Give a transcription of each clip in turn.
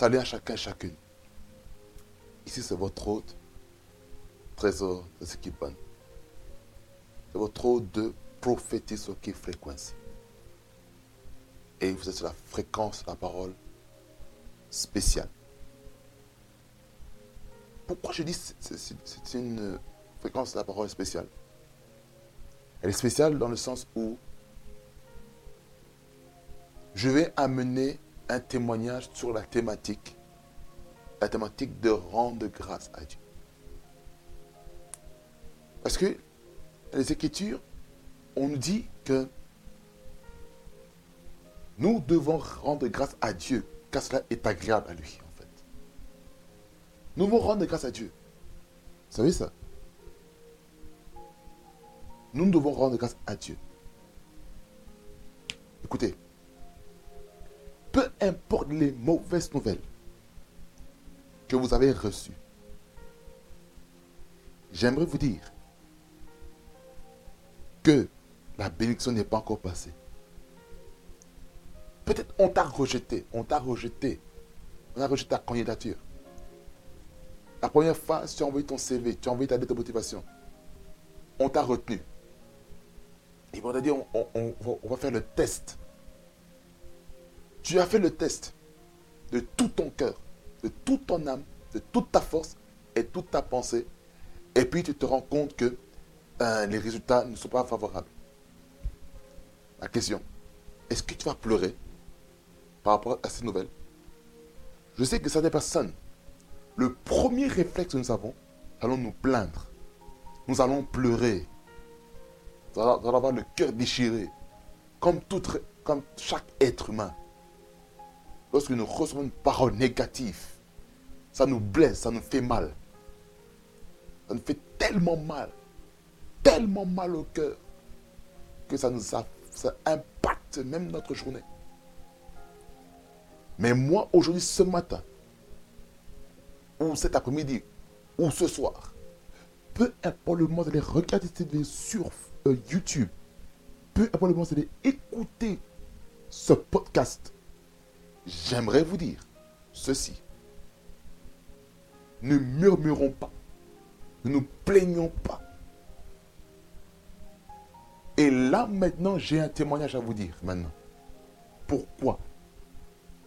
Salut à chacun et chacune. Ici, c'est votre hôte, trésor de ce qui bonne. C'est votre hôte de prophétise qui fréquence. Et vous êtes sur la fréquence de la parole spéciale. Pourquoi je dis c'est une fréquence de la parole spéciale? Elle est spéciale dans le sens où je vais amener un témoignage sur la thématique, la thématique de rendre grâce à Dieu. Parce que les Écritures, on nous dit que nous devons rendre grâce à Dieu, car cela est agréable à lui, en fait. Nous devons rendre grâce à Dieu. Vous savez ça? Nous devons rendre grâce à Dieu. Écoutez, peu importe les mauvaises nouvelles que vous avez reçues, j'aimerais vous dire que la bénédiction n'est pas encore passée. Peut-être on t'a rejeté, on t'a rejeté, on a rejeté ta candidature. La première fois, tu as envoyé ton CV, tu as envoyé ta lettre de motivation. On t'a retenu. Ils vont te dire, on, va faire le test. Tu as fait le test de tout ton cœur, de toute ton âme, de toute ta force et toute ta pensée. Et puis tu te rends compte que euh, les résultats ne sont pas favorables. La question, est-ce que tu vas pleurer par rapport à ces nouvelles Je sais que certaines personnes, le premier réflexe que nous avons, allons nous plaindre. Nous allons pleurer. Nous allons avoir le cœur déchiré. Comme, chaque être humain. Lorsque nous recevons une parole négative, ça nous blesse, ça nous fait mal. Ça nous fait tellement mal, tellement mal au cœur, que ça nous ça impacte même notre journée. Mais moi, aujourd'hui, ce matin, ou cet après-midi, ou ce soir, peu importe le moment, allez regarder sur euh, YouTube, peu importe le moment, allez écouter ce podcast, j'aimerais vous dire ceci. Ne murmurons pas. Ne nous plaignons pas. Et là, maintenant, j'ai un témoignage à vous dire, maintenant. Pourquoi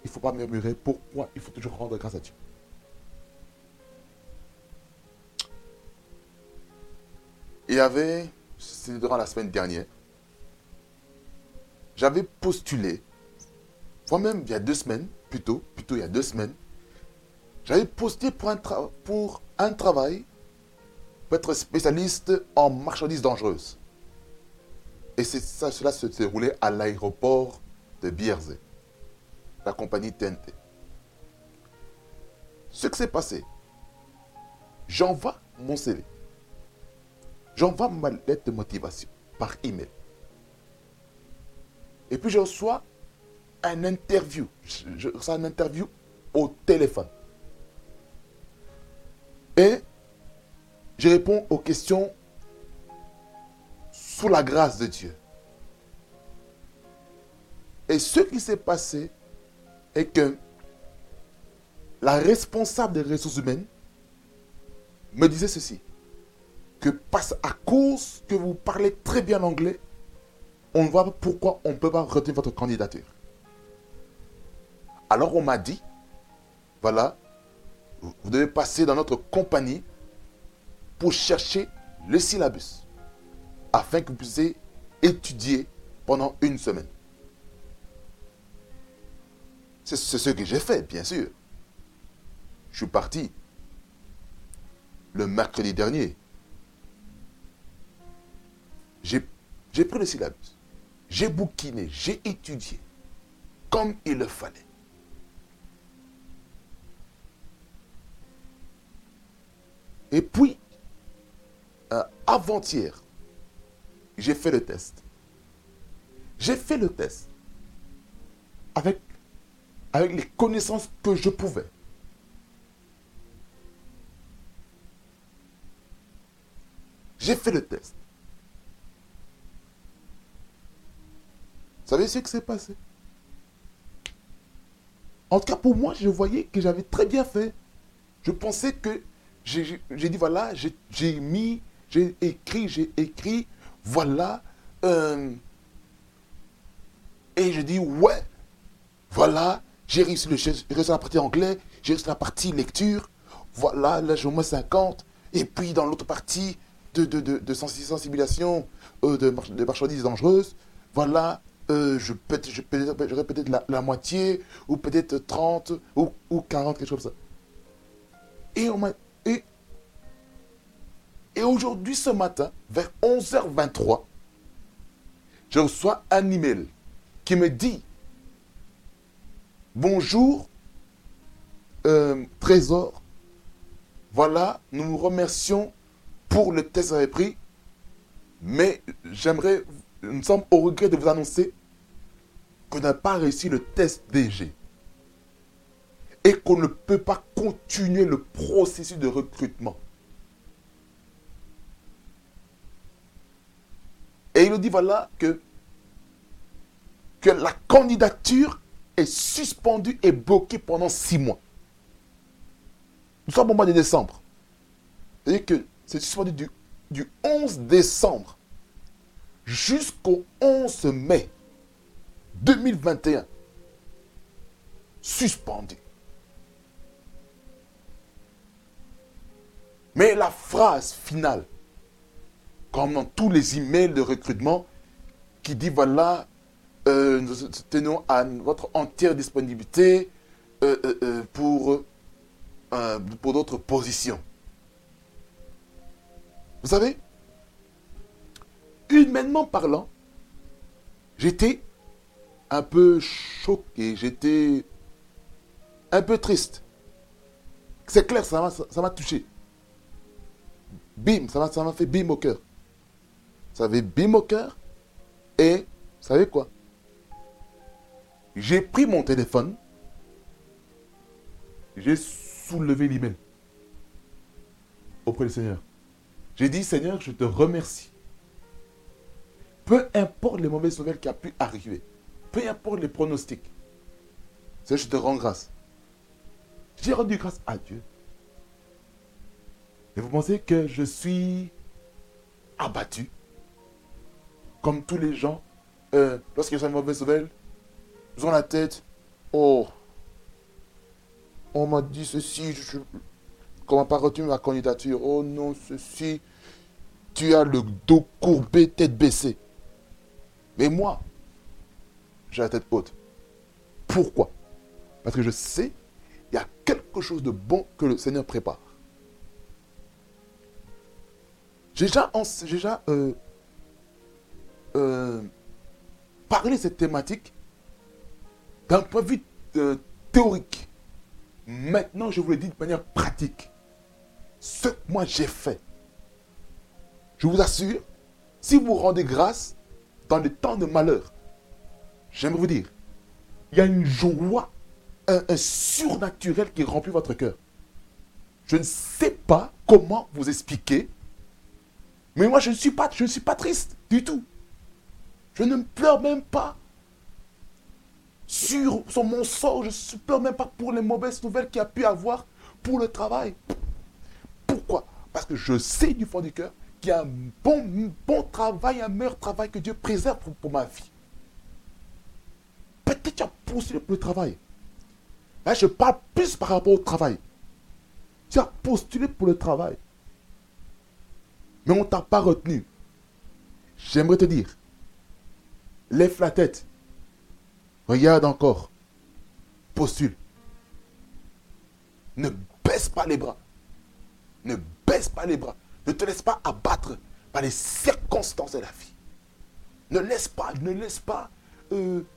il ne faut pas murmurer? Pourquoi il faut toujours rendre grâce à Dieu? Il y avait, c'était durant la semaine dernière, j'avais postulé moi-même, il y a deux semaines, plutôt, plutôt il y a deux semaines, j'avais posté pour un, travail, pour être spécialiste en marchandises dangereuses. Et ça, cela se déroulait à l'aéroport de Bierzé, la compagnie TNT. Ce qui s'est passé, j'envoie mon CV. J'envoie ma lettre de motivation par email. Et puis je reçois un interview. Je, reçois un interview au téléphone. Et je réponds aux questions sous la grâce de Dieu. Et ce qui s'est passé est que la responsable des ressources humaines me disait ceci, que parce à cause que vous parlez très bien anglais, on voit pourquoi on ne peut pas retenir votre candidature. Alors on m'a dit, voilà, vous devez passer dans notre compagnie pour chercher le syllabus, afin que vous puissiez étudier pendant une semaine. C'est ce que j'ai fait, bien sûr. Je suis parti le mercredi dernier. J'ai pris le syllabus. J'ai bouquiné, j'ai étudié comme il le fallait. Et puis, euh, avant-hier, j'ai fait le test. J'ai fait le test avec, avec les connaissances que je pouvais. J'ai fait le test. Vous savez ce qui s'est passé? En tout cas, pour moi, je voyais que j'avais très bien fait. Je pensais que j'ai dit, voilà, j'ai mis, j'ai écrit, j'ai écrit, voilà. Et je dis, ouais, voilà, j'ai réussi, réussi la partie anglais, j'ai réussi la partie lecture, voilà, là j'ai au moins 50. Et puis dans l'autre partie de, de, de, de sensibilisation euh, de, de marchandises dangereuses, voilà, euh, je j'aurais peut-être la, la, moitié, ou peut-être 30, ou, ou 40, quelque chose comme ça. Et, et aujourd'hui, ce matin, vers 11h23, je reçois un email qui me dit Bonjour, euh, Trésor. Voilà, nous vous remercions pour le test que vous pris, mais j'aimerais nous sommes au regret de vous annoncer qu'on n'a pas réussi le test DG et qu'on ne peut pas continuer le processus de recrutement. Et il dit voilà que, que la candidature est suspendue et bloquée pendant six mois. Nous sommes au mois de décembre. C'est-à-dire que c'est suspendu du, du 11 décembre jusqu'au 11 mai 2021. Suspendu. Mais la phrase finale, comme dans tous les emails de recrutement, qui dit voilà, euh, nous tenons à votre entière disponibilité euh, euh, pour, pour d'autres positions. Vous savez, humainement parlant, j'étais un peu choqué, j'étais un peu triste. C'est clair, ça m'a touché. Bim, ça m'a fait bim au cœur. Ça fait bim au cœur. Et, vous savez quoi? J'ai pris mon téléphone. J'ai soulevé l'email auprès du Seigneur. J'ai dit, Seigneur, je te remercie peu importe les mauvaises nouvelles qui ont pu arriver, peu importe les pronostics, je te rends grâce. J'ai rendu grâce à Dieu. Et vous pensez que je suis abattu? Comme tous les gens, euh, lorsqu'ils ont une mauvaise nouvelle, ils ont la tête. Oh, on m'a dit ceci, je, comment retenu ma candidature Oh non, ceci, tu as le dos courbé, tête baissée. Mais moi, j'ai la tête haute. Pourquoi? Parce que je sais, il y a quelque chose de bon que le Seigneur prépare. J'ai déjà, déjà euh, euh, parlé de cette thématique d'un point de vue euh, théorique. Maintenant, je vous le dis de manière pratique. Ce que moi j'ai fait, je vous assure, si vous rendez grâce, dans les temps de malheur, j'aimerais vous dire, il y a une joie, un, surnaturel qui remplit votre cœur. Je ne sais pas comment vous expliquer, mais moi je ne suis pas, je ne suis pas triste du tout. Je ne pleure même pas sur, mon sort, je ne pleure même pas pour les mauvaises nouvelles qu'il y a pu avoir pour le travail. Pourquoi? Parce que je sais du fond du cœur qu'il y a un bon, travail, un meilleur travail que Dieu préserve pour, ma vie. Peut-être que tu as postulé pour le travail. Là, je parle plus par rapport au travail. Tu as postulé pour le travail. Mais on ne t'a pas retenu. J'aimerais te dire, lève la tête. Regarde encore. Postule. Ne baisse pas les bras. Ne baisse pas les bras. Ne te laisse pas abattre par les circonstances de la vie. Ne laisse pas, ne laisse pas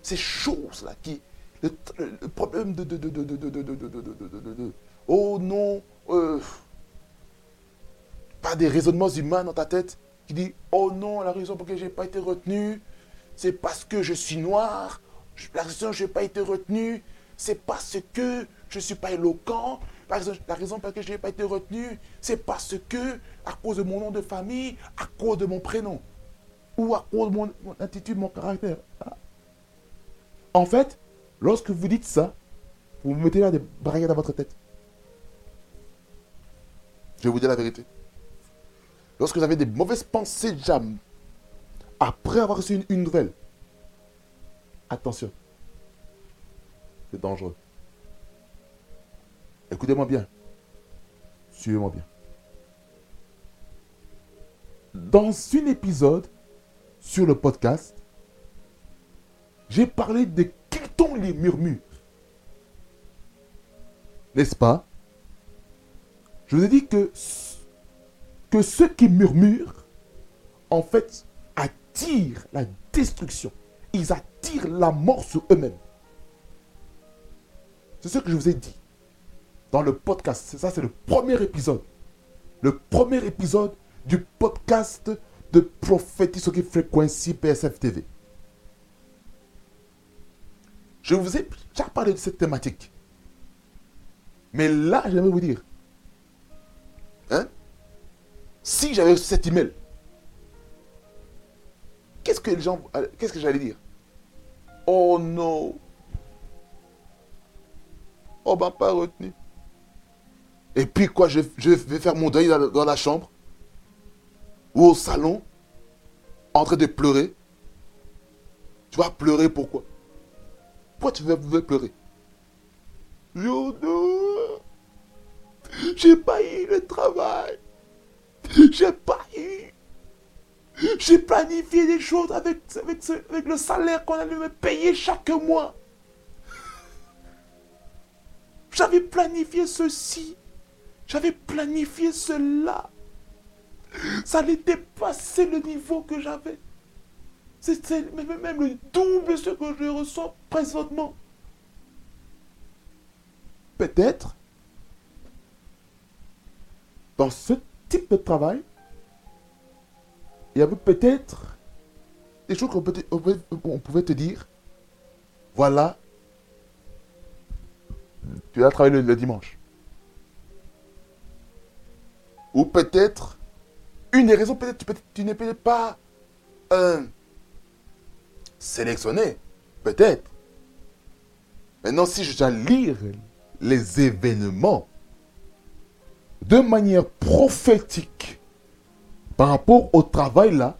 ces choses-là qui. Le, problème de, de, de, Oh non, pas des raisonnements humains dans ta tête qui dit Oh non, la raison pour laquelle je n'ai pas été retenu, c'est parce que je suis noir. La raison laquelle je n'ai pas été retenu, c'est parce que je ne suis pas éloquent. La raison, pour laquelle je n'ai pas été retenu, c'est parce que à cause de mon nom de famille, à cause de mon prénom, ou à cause de mon, attitude, mon caractère. En fait, lorsque vous dites ça, Vous vous mettez là des barrières dans votre tête. Je vais vous dire la vérité. Lorsque vous avez des mauvaises pensées déjà, après avoir reçu une nouvelle, attention. C'est dangereux. Écoutez-moi bien. Suivez-moi bien. Dans un épisode sur le podcast, j'ai parlé de quittons les murmures. N'est-ce pas? Je vous ai dit que, que ceux qui murmurent, en fait, attirent la destruction. Ils attirent la mort sur eux-mêmes. C'est ce que je vous ai dit dans le podcast. Ça, c'est le premier épisode. Le premier épisode du podcast de Prophétie Frequency PSF TV. Je vous ai déjà parlé de cette thématique. Mais là, j'aimerais vous dire, hein, si j'avais cet email, qu'est-ce que les gens, qu'est-ce que j'allais dire? Oh non, on m'a pas retenu. Et puis quoi, je, vais faire mon deuil dans, la chambre? Ou au salon, en train de pleurer? Tu vas pleurer pourquoi? Pourquoi tu veux, pleurer? Yo j'ai pas eu le travail. J'ai pas eu. J'ai planifié des choses avec, le salaire qu'on allait me payer chaque mois. J'avais planifié ceci. J'avais planifié cela. Ça allait dépasser le niveau que j'avais. C'est même le double de ce que je ressens présentement. Peut-être, dans ce type de travail, il y avait peut-être des choses qu'on pouvait te dire. Voilà, tu vas travailler le, dimanche. Ou peut-être, une des raisons, peut-être tu, tu n'es peut-être pas euh, sélectionné. Peut-être. Maintenant, si je dois lire les événements de manière prophétique par rapport au travail là,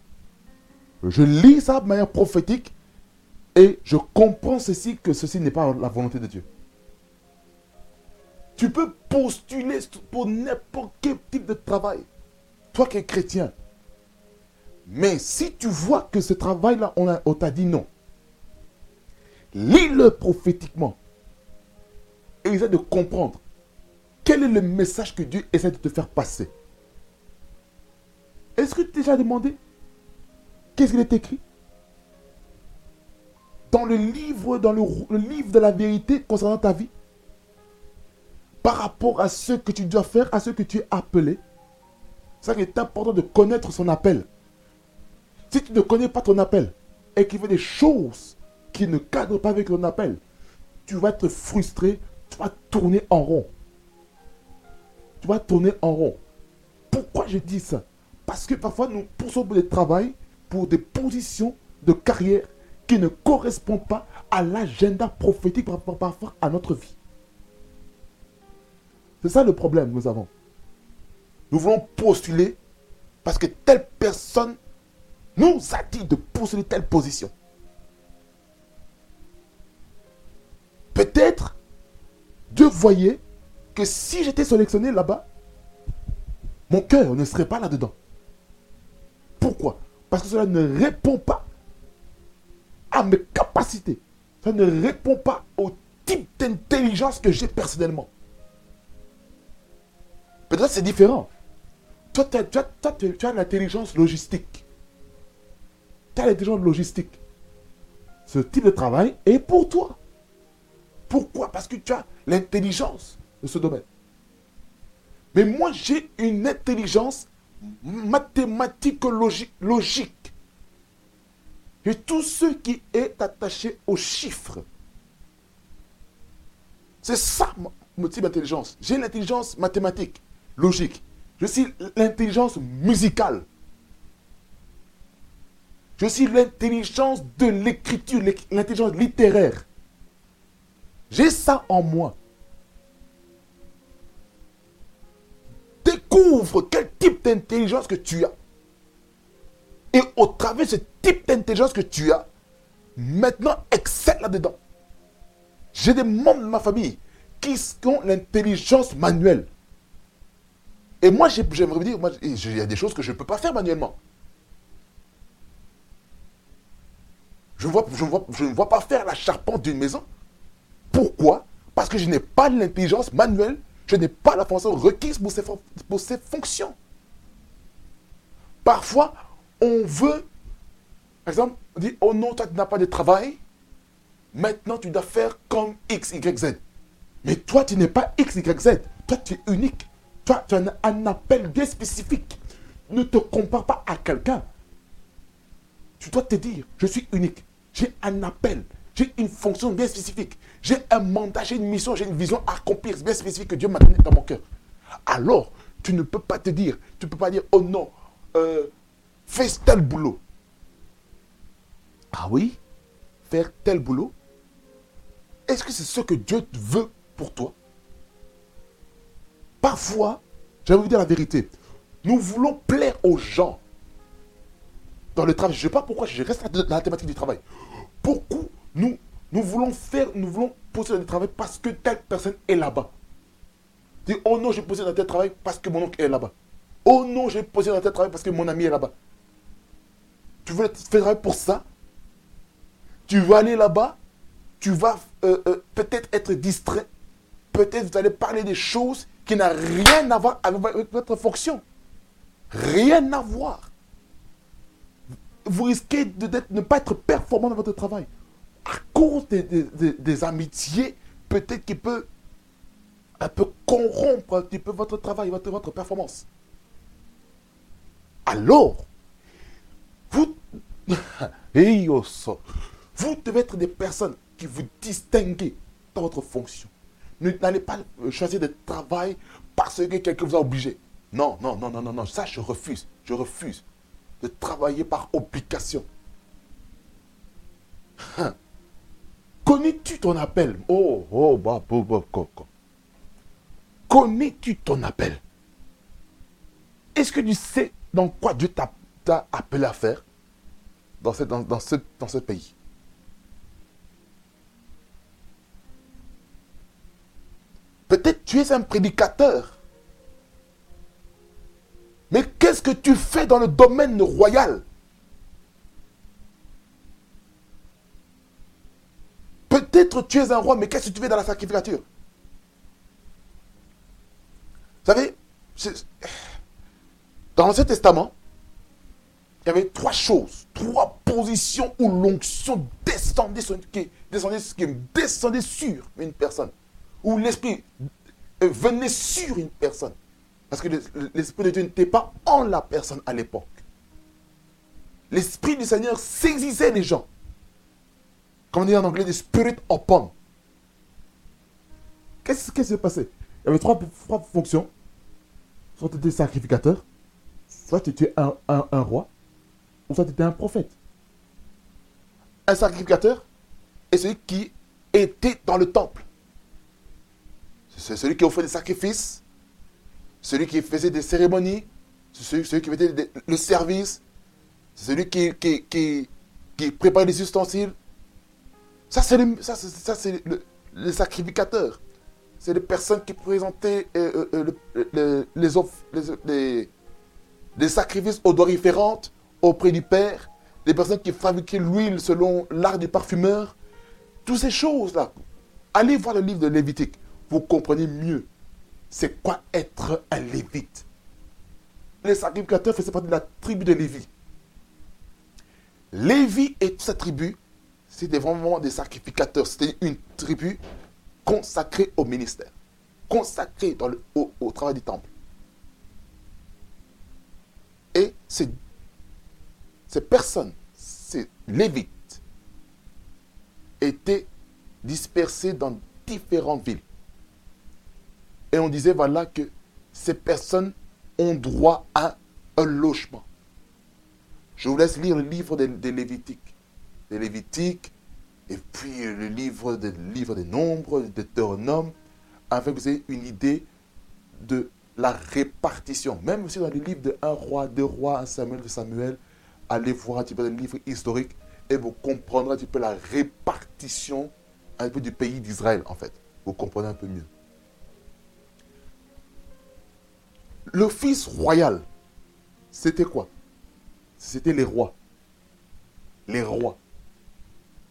je lis ça de manière prophétique et je comprends ceci que ceci n'est pas la volonté de Dieu. Tu peux postuler pour n'importe quel type de travail. Toi qui es chrétien. Mais si tu vois que ce travail-là, on, t'a dit non, lis-le prophétiquement. Et essaie de comprendre quel est le message que Dieu essaie de te faire passer. Est-ce que tu t'es déjà demandé qu'est-ce qu'il est écrit dans le livre, dans le livre de la vérité concernant ta vie? Par rapport à ce que tu dois faire, à ce que tu es appelé. Ça est important de connaître son appel. Si tu ne connais pas ton appel et qu'il fait des choses qui ne cadrent pas avec ton appel, tu vas être frustré, tu vas tourner en rond. Tu vas tourner en rond. Pourquoi je dis ça? Parce que parfois nous poussons pour des travail, pour des positions de carrière qui ne correspondent pas à l'agenda prophétique par rapport à notre vie. C'est ça le problème que nous avons. Nous voulons postuler parce que telle personne nous a dit de postuler telle position. Peut-être Dieu voyait que si j'étais sélectionné là-bas, mon cœur ne serait pas là-dedans. Pourquoi? Parce que cela ne répond pas à mes capacités. Ça ne répond pas au type d'intelligence que j'ai personnellement. Peut-être c'est différent. Toi, tu as, l'intelligence logistique. Tu as l'intelligence logistique. Ce type de travail est pour toi. Pourquoi? Parce que tu as l'intelligence de ce domaine. Mais moi, j'ai une intelligence mathématique logique. logique. Et tout ce qui est attaché aux chiffres. C'est ça mon type d'intelligence. J'ai l'intelligence mathématique logique. Je suis l'intelligence musicale. Je suis l'intelligence de l'écriture, l'intelligence littéraire. J'ai ça en moi. Découvre quel type d'intelligence que tu as. Et au travers de ce type d'intelligence que tu as, maintenant excelle là-dedans. J'ai des membres de ma famille qui ont l'intelligence manuelle. Et moi, j'aimerais dire, il y a des choses que je ne peux pas faire manuellement. Je, vois, je, vois, je ne vois pas faire la charpente d'une maison. Pourquoi? Parce que je n'ai pas l'intelligence manuelle, je n'ai pas la fonction requise pour ces, pour ces fonctions. Parfois, on veut, par exemple, on dit, oh non, toi tu n'as pas de travail, maintenant tu dois faire comme X, Y, Z. Mais toi, tu n'es pas X, Y, Z. Toi, tu es unique. Toi, tu as un appel bien spécifique. Ne te compare pas à quelqu'un. Tu dois te dire, je suis unique. J'ai un appel. J'ai une fonction bien spécifique. J'ai un mandat, j'ai une mission, j'ai une vision à accomplir bien spécifique que Dieu m'a donné dans mon cœur. Alors, tu ne peux pas te dire, tu ne peux pas dire, oh non, euh, fais tel boulot. Ah oui? Faire tel boulot? Est-ce que c'est ce que Dieu veut pour toi? Parfois, je vous dire la vérité, nous voulons plaire aux gens dans le travail. Je ne sais pas pourquoi je reste dans la thématique du travail. Beaucoup, nous, nous voulons faire, nous voulons poser dans le travail parce que telle personne est là-bas. Dis, oh non, j'ai posé dans tel travail parce que mon oncle est là-bas. Oh non, j'ai posé dans tel travail parce que mon ami est là-bas. Tu veux faire travail pour ça? Tu vas aller là-bas, tu vas euh, euh, peut-être être distrait, peut-être vous allez parler des choses qui n'ont rien à voir avec votre fonction. Rien à voir. Vous risquez de ne pas être performant dans votre travail. À cause des, amitiés, peut-être qu'il peut un peu corrompre un petit peu votre travail, votre, votre performance. Alors, vous, vous devez être des personnes qui vous distinguent dans votre fonction. N'allez pas choisir de travail parce que quelqu'un vous a obligé. Non, non, non, non, non, non. Ça, je refuse. Je refuse de travailler par obligation. Connais-tu ton appel? Oh, oh, bah, bah, bah, Connais-tu ton appel? Est-ce que tu sais dans quoi Dieu t'a appelé à faire dans ce, dans, ce, dans ce pays? Peut-être tu es un prédicateur. Mais qu'est-ce que tu fais dans le domaine royal? Peut-être tu es un roi, mais qu'est-ce que tu fais dans la sacrificature? Vous savez, dans l'Ancien Testament, il y avait trois choses, trois positions où l'onction descendait, descendait, descendait sur une personne où l'Esprit venait sur une personne. Parce que l'Esprit de Dieu n'était pas en la personne à l'époque. L'Esprit du Seigneur saisissait les gens. On dit en anglais, the spirit upon. Qu'est-ce qui s'est passé? Il y avait trois, fonctions. Soit tu étais sacrificateur, soit tu étais un, roi, ou soit tu étais un prophète. Un sacrificateur est celui qui était dans le temple. C'est celui qui offrait des sacrifices, celui qui faisait des cérémonies, celui, qui faisait le service, celui qui, qui, préparait les ustensiles. Ça, c'est le, le, sacrificateur. C'est les personnes qui présentaient euh, euh, euh, les, les, les, sacrifices odoriférantes auprès du Père, les personnes qui fabriquaient l'huile selon l'art du parfumeur. Toutes ces choses-là. Allez voir le livre de Lévitique vous comprenez mieux c'est quoi être un lévite. Les sacrificateurs faisaient partie de la tribu de Lévi. Lévi et toute sa tribu, c'était vraiment des sacrificateurs. C'était une tribu consacrée au ministère, consacrée au, travail du temple. Et ces, ces personnes, ces lévites, étaient dispersées dans différentes villes. Et on disait, voilà, que ces personnes ont droit à un logement. Je vous laisse lire le livre des, Lévitiques. Les Lévitiques, et puis le livre des, livre des nombres, de Théronome, afin que vous ayez une idée de la répartition. Même aussi dans les livres de un roi, deux rois, un Samuel, de Samuel, allez voir un petit peu les livres historiques et vous comprendrez un petit peu la répartition un peu du pays d'Israël, en fait. Vous comprenez un peu mieux. L'office royal, c'était quoi? C'était les rois. Les rois.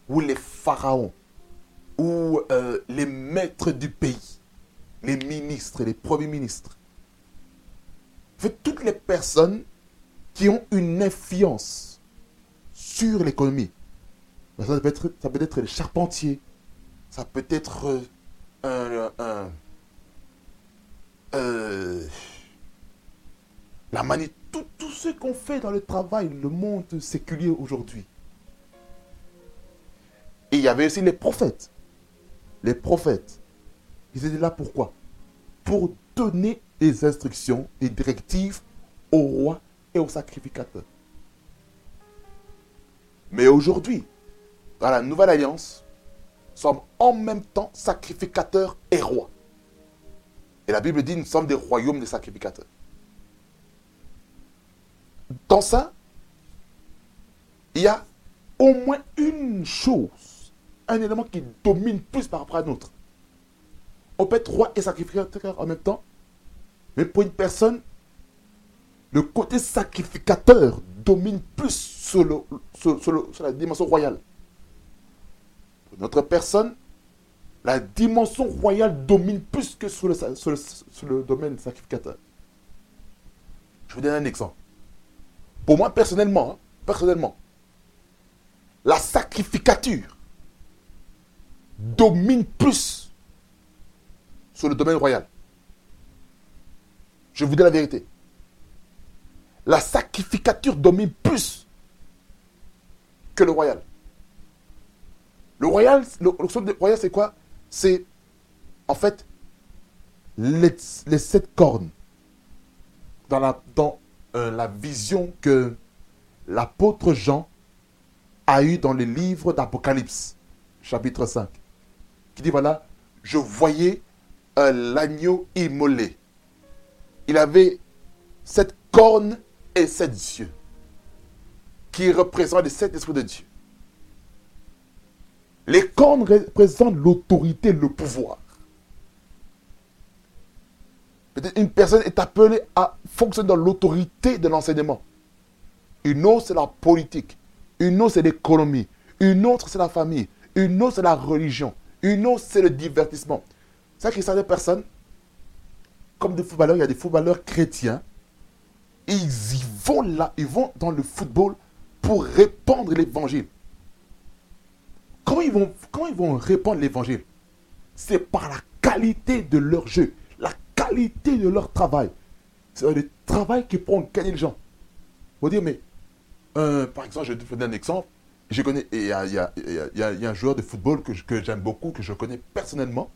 Ou les pharaons. Ou euh, les maîtres du pays. Les ministres, les premiers ministres. Fait, toutes les personnes qui ont une influence sur l'économie. Ça peut, être, ça peut être les charpentiers. Ça peut être euh, un, euh, la manie, tout, tout ce qu'on fait dans le travail, le monde séculier aujourd'hui. Et il y avait aussi les prophètes. Les prophètes. Ils étaient là pourquoi? Pour donner des instructions, des directives au roi et au sacrificateur. Mais aujourd'hui, dans la nouvelle alliance, nous sommes en même temps sacrificateurs et rois. Et la Bible dit nous sommes des royaumes des sacrificateurs. Dans ça, il y a au moins une chose, un élément qui domine plus par rapport à l'autre. On peut être roi et sacrificateur en même temps, mais pour une personne, le côté sacrificateur domine plus sur, la dimension royale. Pour notre personne, la dimension royale domine plus que sur le, sur le domaine sacrificateur. Je vous donne un exemple. Pour moi, personnellement, hein, personnellement, la sacrificature domine plus sur le domaine royal. Je vous dis la vérité. La sacrificature domine plus que le royal. Le royal, le, royal, c'est quoi? C'est en fait les, sept cornes dans, la, euh, la vision que l'apôtre Jean a eue dans le livre d'Apocalypse, chapitre 5, qui dit, voilà, je voyais l'agneau immolé. Il avait cette corne et sept yeux, qui représentent les sept esprits de Dieu. Les cornes représentent l'autorité, le pouvoir. Peut-être une personne est appelée à fonctionner dans l'autorité de l'enseignement. Une autre, c'est la politique. Une autre, c'est l'économie. Une autre, c'est la famille. Une autre, c'est la religion. Une autre, c'est le divertissement. C'est que certaines personnes, comme des footballeurs, il y a des footballeurs chrétiens, ils y vont là, ils vont dans le football pour répandre l'évangile. Comment ils vont, comment ils vont répandre l'évangile? C'est par la qualité de leur jeu qualité de leur travail. C'est le travail qui prend gagner les gens. Vous dire, mais, euh, par exemple, je vais te donner un exemple. Je connais, il y a, y, y, a, un joueur de football que, que j'aime beaucoup, que je connais personnellement.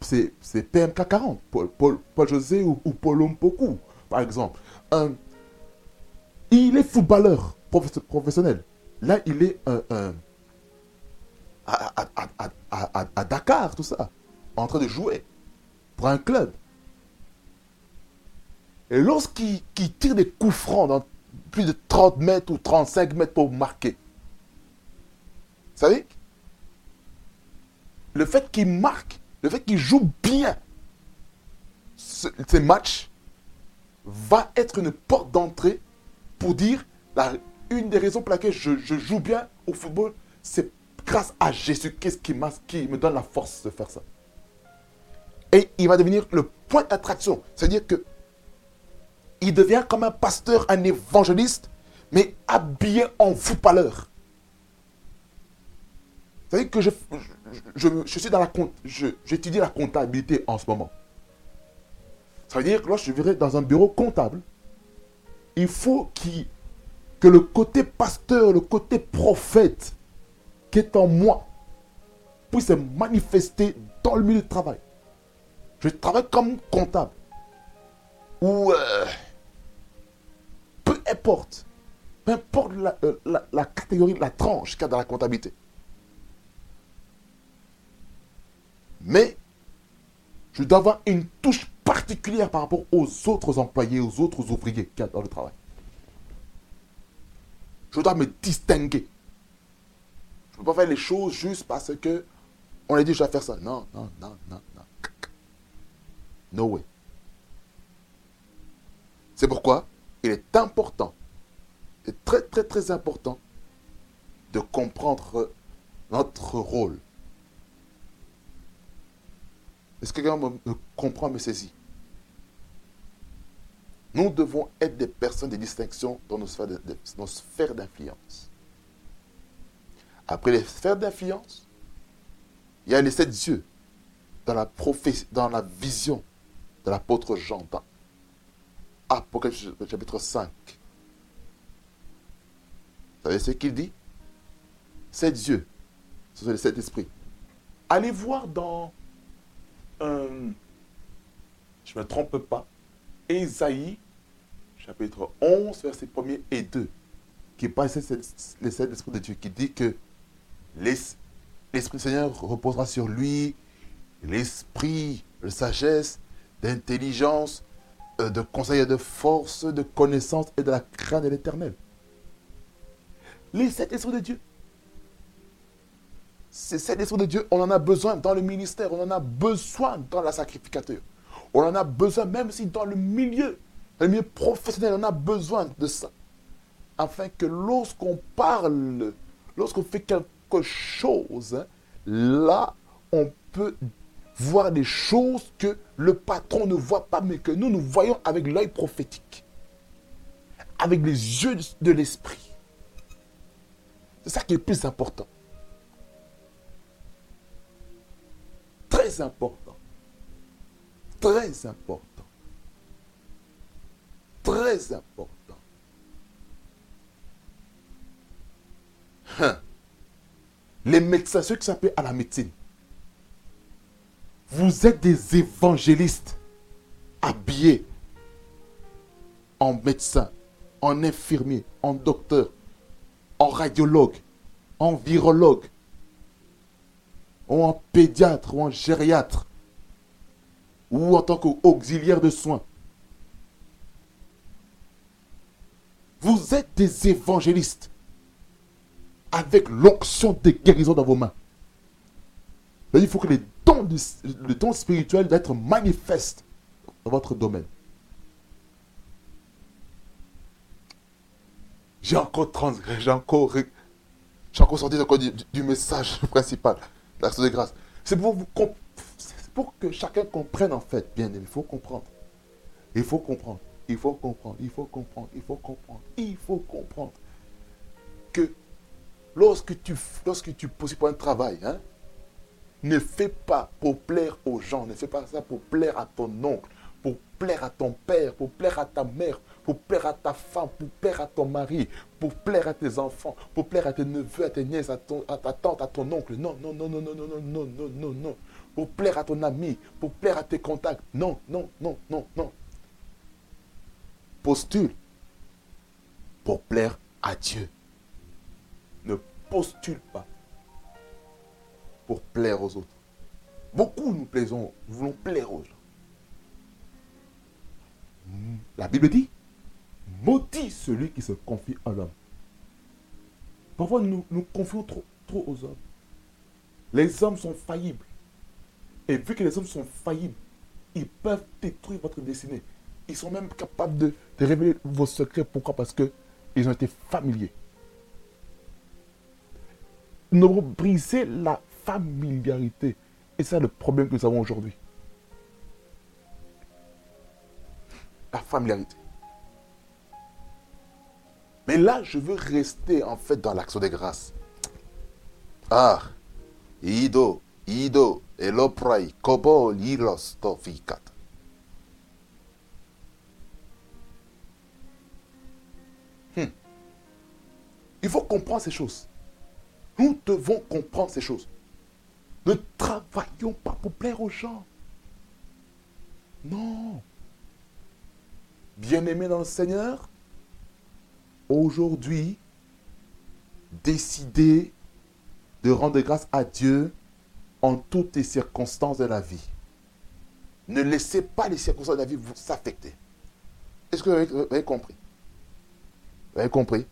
C'est PMK 40, Paul, Paul, José ou, Paul Mpoku, par exemple. Euh, il est footballeur professionnel. Là, il est à, à, à, à, Dakar, tout ça, en train de jouer pour un club. Et lorsqu'il tire des coups francs dans plus de 30 mètres ou 35 mètres pour marquer, savez, le fait qu'il marque, le fait qu'il joue bien ces matchs, va être une porte d'entrée pour dire une des raisons pour laquelle je, joue bien au football, c'est grâce à Jésus-Christ qui, qui me donne la force de faire ça. Et il va devenir le point d'attraction. C'est-à-dire que il devient comme un pasteur, un évangéliste, mais habillé en footballeur. Savez que je, je, suis dans la j'étudie la comptabilité en ce moment. Ça veut dire que lorsque je verrai dans un bureau comptable, il faut que le côté pasteur, le côté prophète qui est en moi puisse se manifester dans le milieu de travail. Je travaille comme comptable. Ou euh, peu importe, peu importe la, euh, catégorie, la tranche qu'il y a dans la comptabilité. Mais je dois avoir une touche particulière par rapport aux autres employés, aux autres ouvriers qui dans le travail. Je dois me distinguer. Je ne peux pas faire les choses juste parce que on a dit je vais faire ça. Non, non, non, non, non. No way. C'est pourquoi il est important, et très très très important, de comprendre notre rôle. Est-ce que quelqu'un me, comprend, me saisit? Nous devons être des personnes de distinction dans nos sphères d'influence. Après les sphères d'influence, il y a les sept yeux dans la, prophétie, dans la vision de l'apôtre Jean dans Apocalypse chapitre 5. Vous savez ce qu'il dit? Sept yeux, ce sont les sept esprits. Allez voir dans, euh, je ne me trompe pas, Ésaïe chapitre 11, verset 1 et 2, qui passe les sept esprits de Dieu, qui dit que l'Esprit du Seigneur reposera sur lui, l'esprit de sagesse, d'intelligence, euh, de conseil de force, de connaissance et de la crainte de l'éternel. Les sept esprits de Dieu. Ces sept esprits de Dieu, on en a besoin dans le ministère, on en a besoin dans la sacrificature. On en a besoin même si dans le milieu, dans le milieu professionnel, on a besoin de ça. Afin que lorsqu'on parle, lorsqu'on fait quelque chose, là, on peut voir des choses que le patron ne voit pas, mais que nous, nous voyons avec l'œil prophétique, avec les yeux de l'esprit. C'est ça qui est le plus important. Très important. Très important. Très important. Hein les médecins, ceux qui s'appellent à la médecine, vous êtes des évangélistes habillés en médecin, en infirmier, en docteur, en radiologue, en virologue, ou en pédiatre, ou en gériatre, ou en tant qu'auxiliaire de soins. Vous êtes des évangélistes avec l'onction de guérison dans vos mains. Il faut que les dons, le don spirituel doivent être manifestes dans votre domaine. J'ai encore transgressé, j'ai encore, j'ai encore sorti du, message principal, de grâce. C'est pour, pour que chacun comprenne en fait, bien. Il faut comprendre. Il faut comprendre. Il faut comprendre. Il faut comprendre. Il faut comprendre. Il faut comprendre que lorsque tu, lorsque tu pour un travail, hein, ne fais pas pour plaire aux gens, ne fais pas ça pour plaire à ton oncle, pour plaire à ton père, pour plaire à ta mère, pour plaire à ta femme, pour plaire à ton mari, pour plaire à tes enfants, pour plaire à tes neveux, à tes nièces, à, à ta tante, à ton oncle. Non, non, non, non, non, non, non, non, non, non, non. Pour plaire à ton ami, pour plaire à tes contacts. Non, non, non, non, non. Postule pour plaire à Dieu ne postule pas pour plaire aux autres. Beaucoup nous plaisons, nous voulons plaire aux gens. La Bible dit, maudit celui qui se confie à l'homme. Parfois, nous nous confions trop, trop aux hommes. Les hommes sont faillibles. Et vu que les hommes sont faillibles, ils peuvent détruire votre destinée. Ils sont même capables de, de révéler vos secrets. Pourquoi? Parce qu'ils ont été familiers nous brisé la familiarité. Et c'est le problème que nous avons aujourd'hui. La familiarité. Mais là, je veux rester en fait dans l'action des grâces. Ah, Ido, Ido, Eloprai, Kobo, Lilos, Tofikat. Hmm. Il faut comprendre ces choses. Nous devons comprendre ces choses. Ne travaillons pas pour plaire aux gens. Non. Bien-aimés dans le Seigneur, aujourd'hui, décidez de rendre grâce à Dieu en toutes les circonstances de la vie. Ne laissez pas les circonstances de la vie vous affecter. Est-ce que vous avez, compris? Vous avez compris?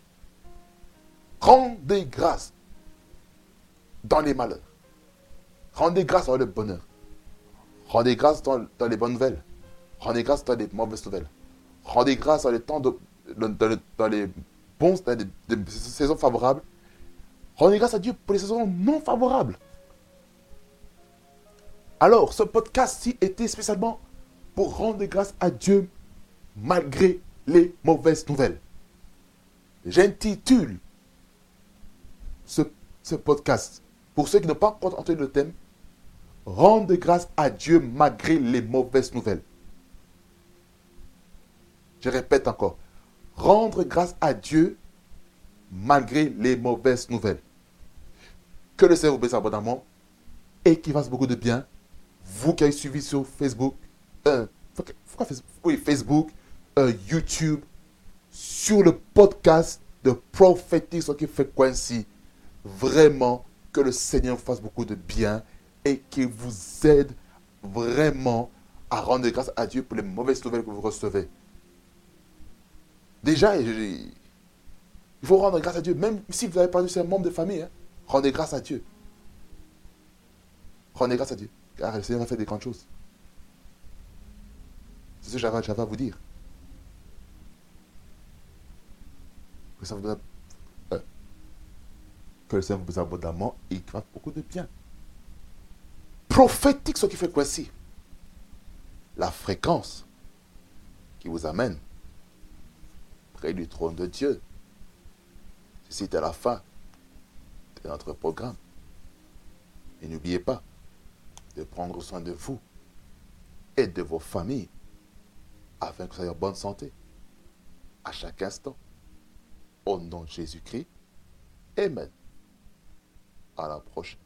Rendez grâce dans les malheurs. Rendez grâce dans le bonheur. Rendez grâce dans, les bonnes nouvelles. Rendez grâce dans les mauvaises nouvelles. Rendez grâce dans les temps de, dans, les bons, dans les saisons favorables. Rendez grâce à Dieu pour les saisons non favorables. Alors, ce podcast-ci était spécialement pour rendre grâce à Dieu malgré les mauvaises nouvelles. J'intitule ce, ce, podcast, pour ceux qui n'ont pas encore entendu le thème, Rendre grâce à Dieu malgré les mauvaises nouvelles. Je répète encore, rendre grâce à Dieu malgré les mauvaises nouvelles. Que le Seigneur vous bénisse abondamment et qu'il fasse beaucoup de bien vous qui avez suivi sur Facebook, euh, Facebook, euh, YouTube, sur le podcast de Prophétique qui fait Quincy, vraiment que le Seigneur fasse beaucoup de bien et qu'il vous aide vraiment à rendre grâce à Dieu pour les mauvaises nouvelles que vous recevez. Déjà, il faut rendre grâce à Dieu, même si vous n'avez pas eu un membre de famille. Hein, rendez grâce à Dieu. Rendez grâce à Dieu. Car le Seigneur a fait des grandes choses. C'est ce que j'avais à vous dire. Que, euh, le Seigneur vous abondamment et qu'il fasse beaucoup de bien. Prophétique, ce qui fait quoi ici La fréquence qui vous amène près du trône de Dieu. C'est à la fin de notre programme. Et n'oubliez pas, de prendre soin de vous et de vos familles afin que vous soyez en bonne santé à chaque instant. Au nom de Jésus-Christ. Amen. À la prochaine.